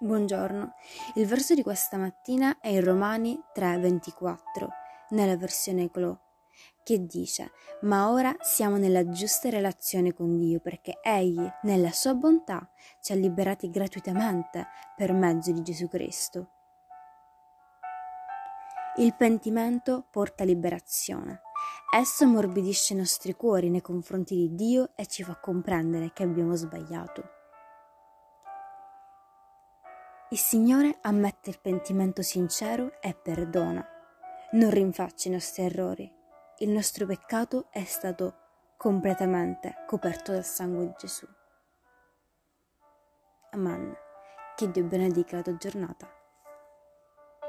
Buongiorno, il verso di questa mattina è in Romani 3:24, nella versione Glow, che dice, ma ora siamo nella giusta relazione con Dio perché Egli, nella sua bontà, ci ha liberati gratuitamente per mezzo di Gesù Cristo. Il pentimento porta liberazione. Esso ammorbidisce i nostri cuori nei confronti di Dio e ci fa comprendere che abbiamo sbagliato. Il Signore ammette il pentimento sincero e perdona. Non rinfaccia i nostri errori. Il nostro peccato è stato completamente coperto dal sangue di Gesù. Amen. Che Dio benedica la tua giornata.